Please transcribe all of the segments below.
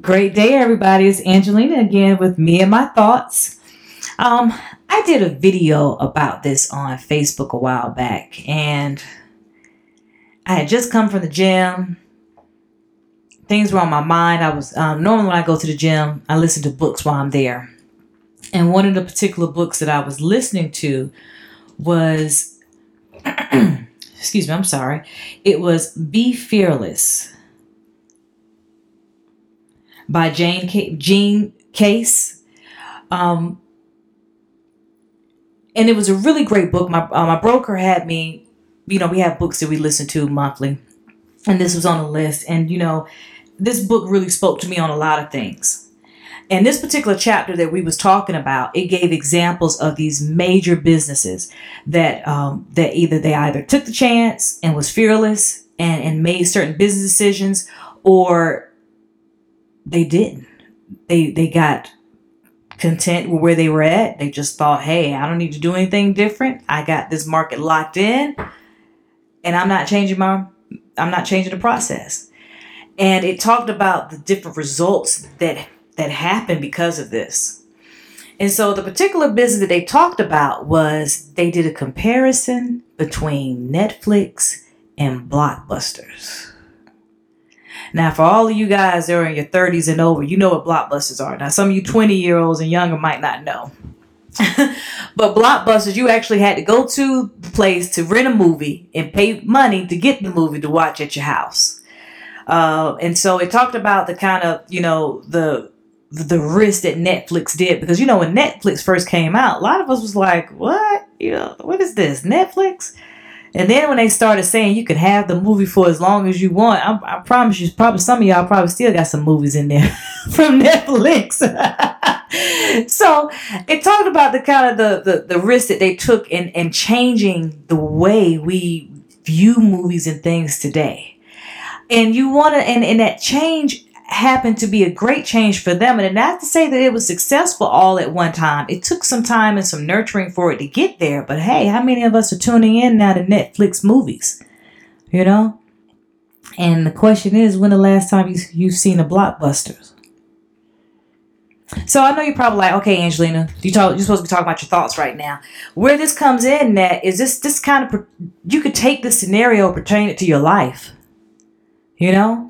Great day, everybody. It's Angelina again with me and my thoughts. Um, I did a video about this on Facebook a while back, and I had just come from the gym. Things were on my mind. I was um, normally when I go to the gym, I listen to books while I'm there. And one of the particular books that I was listening to was, excuse me, I'm sorry. It was Be Fearless by Jane K- Jean Case. Um, and it was a really great book. My uh, my broker had me, you know, we have books that we listen to monthly, and this was on the list. And you know, this book really spoke to me on a lot of things. And this particular chapter that we was talking about, it gave examples of these major businesses that um, that either they either took the chance and was fearless and, and made certain business decisions, or they didn't. They they got content with where they were at. They just thought, hey, I don't need to do anything different. I got this market locked in, and I'm not changing my I'm not changing the process. And it talked about the different results that that happened because of this. And so the particular business that they talked about was they did a comparison between Netflix and Blockbusters. Now, for all of you guys that are in your 30s and over, you know what blockbusters are. Now, some of you 20 year olds and younger might not know. but blockbusters, you actually had to go to the place to rent a movie and pay money to get the movie to watch at your house. Uh, and so it talked about the kind of, you know, the the risk that Netflix did because you know when Netflix first came out, a lot of us was like, "What? You know, what is this Netflix?" And then when they started saying you could have the movie for as long as you want, I, I promise you, probably some of y'all probably still got some movies in there from Netflix. so it talked about the kind of the, the, the risk that they took in, in changing the way we view movies and things today. And you want to, and, and that change happened to be a great change for them. And not to say that it was successful all at one time. It took some time and some nurturing for it to get there. But hey, how many of us are tuning in now to Netflix movies? You know? And the question is, when the last time you, you've seen a blockbuster? So I know you're probably like, okay, Angelina, you talk, you're supposed to be talking about your thoughts right now. Where this comes in, that is this this kind of you could take this scenario, pertain it to your life. You know,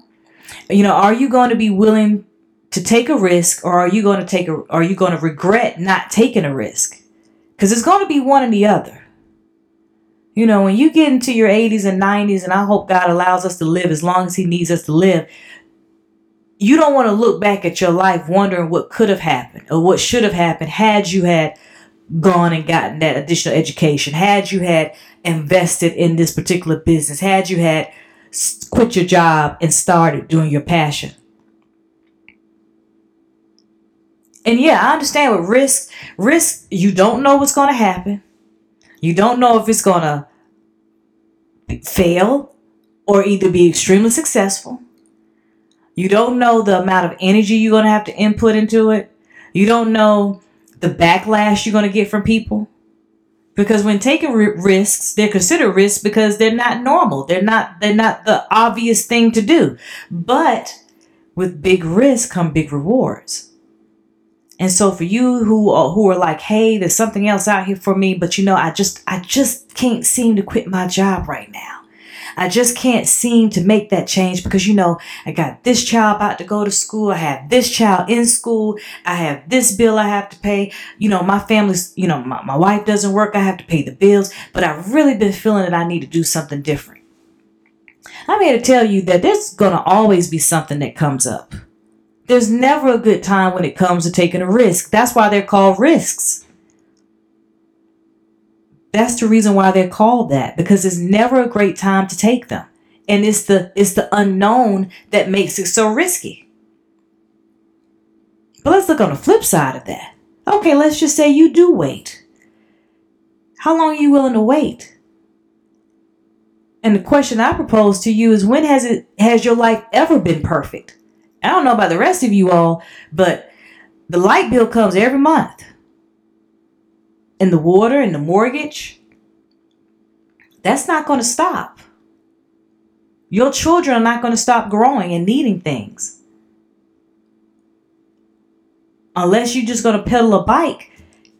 you know, are you going to be willing to take a risk or are you going to take a are you going to regret not taking a risk? Cuz it's going to be one or the other. You know, when you get into your 80s and 90s and I hope God allows us to live as long as he needs us to live, you don't want to look back at your life wondering what could have happened or what should have happened had you had gone and gotten that additional education, had you had invested in this particular business, had you had quit your job and started doing your passion. And yeah, I understand with risk, risk, you don't know what's going to happen. You don't know if it's going to fail or either be extremely successful. You don't know the amount of energy you're going to have to input into it. You don't know the backlash you're going to get from people. Because when taking risks, they're considered risks because they're not normal. They're not they're not the obvious thing to do. But with big risk come big rewards. And so for you who are, who are like, "Hey, there's something else out here for me, but you know, I just I just can't seem to quit my job right now." I just can't seem to make that change because, you know, I got this child about to go to school. I have this child in school. I have this bill I have to pay. You know, my family's, you know, my, my wife doesn't work. I have to pay the bills, but I've really been feeling that I need to do something different. I'm here to tell you that there's going to always be something that comes up. There's never a good time when it comes to taking a risk. That's why they're called risks. That's the reason why they're called that because it's never a great time to take them. And it's the it's the unknown that makes it so risky. But let's look on the flip side of that. Okay, let's just say you do wait. How long are you willing to wait? And the question I propose to you is when has it has your life ever been perfect? I don't know about the rest of you all, but the light bill comes every month and the water and the mortgage. That's not going to stop. Your children are not going to stop growing and needing things. Unless you're just going to pedal a bike,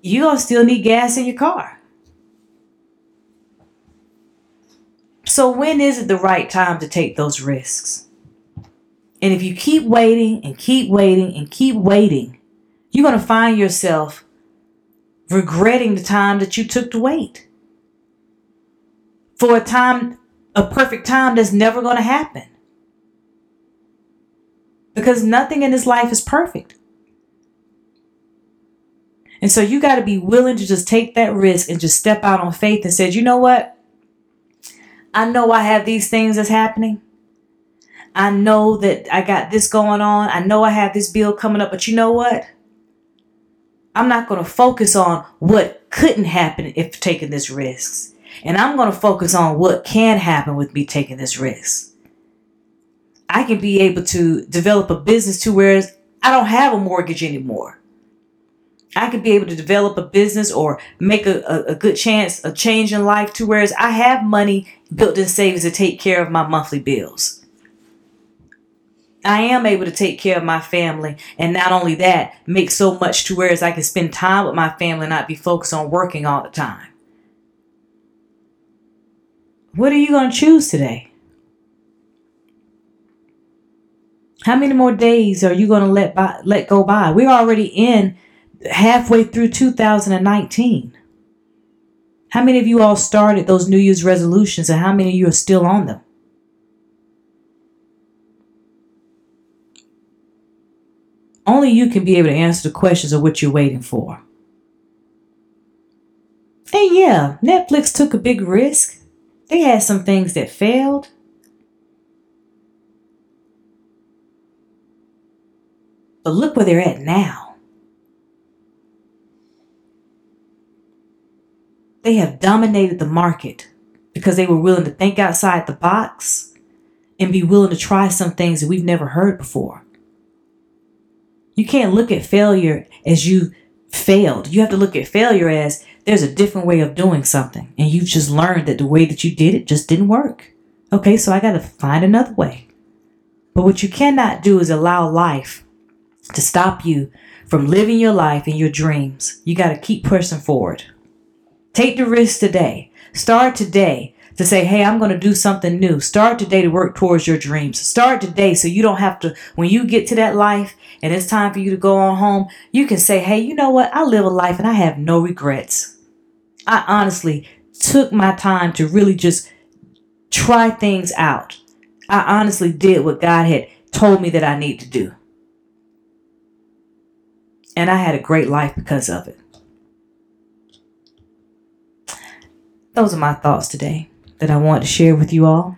you're going to still need gas in your car. So, when is it the right time to take those risks? And if you keep waiting and keep waiting and keep waiting, you're going to find yourself regretting the time that you took to wait for a time, a perfect time that's never going to happen. Because nothing in this life is perfect. And so you got to be willing to just take that risk and just step out on faith and said, you know what? I know I have these things that's happening. I know that I got this going on. I know I have this bill coming up, but you know what? I'm not going to focus on what couldn't happen if taking this risk. And I'm going to focus on what can happen with me taking this risk. I can be able to develop a business to where I don't have a mortgage anymore. I could be able to develop a business or make a, a, a, good chance, a change in life to whereas I have money built in savings to take care of my monthly bills. I am able to take care of my family and not only that, make so much to whereas I can spend time with my family and not be focused on working all the time. What are you going to choose today? How many more days are you going to let by, let go by? We're already in halfway through 2019. How many of you all started those New Year's resolutions and how many of you are still on them? Only you can be able to answer the questions of what you're waiting for. And yeah, Netflix took a big risk. They had some things that failed. But look where they're at now. They have dominated the market because they were willing to think outside the box and be willing to try some things that we've never heard before. You can't look at failure as you failed. You have to look at failure as there's a different way of doing something. And you've just learned that the way that you did it just didn't work. Okay, so I got to find another way. But what you cannot do is allow life to stop you from living your life and your dreams. You got to keep pushing forward. Take the risk today. Start today to say, hey, I'm going to do something new. Start today to work towards your dreams. Start today so you don't have to, when you get to that life and it's time for you to go on home, you can say, hey, you know what? I live a life and I have no regrets. I honestly took my time to really just try things out. I honestly did what God had told me that I need to do. And I had a great life because of it. Those are my thoughts today that I want to share with you all.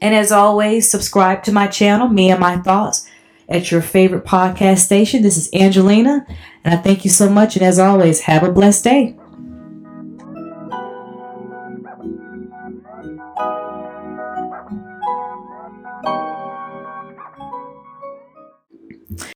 And as always, subscribe to my channel, Me and My Thoughts, at your favorite podcast station. This is Angelina, and I thank you so much. And as always, have a blessed day.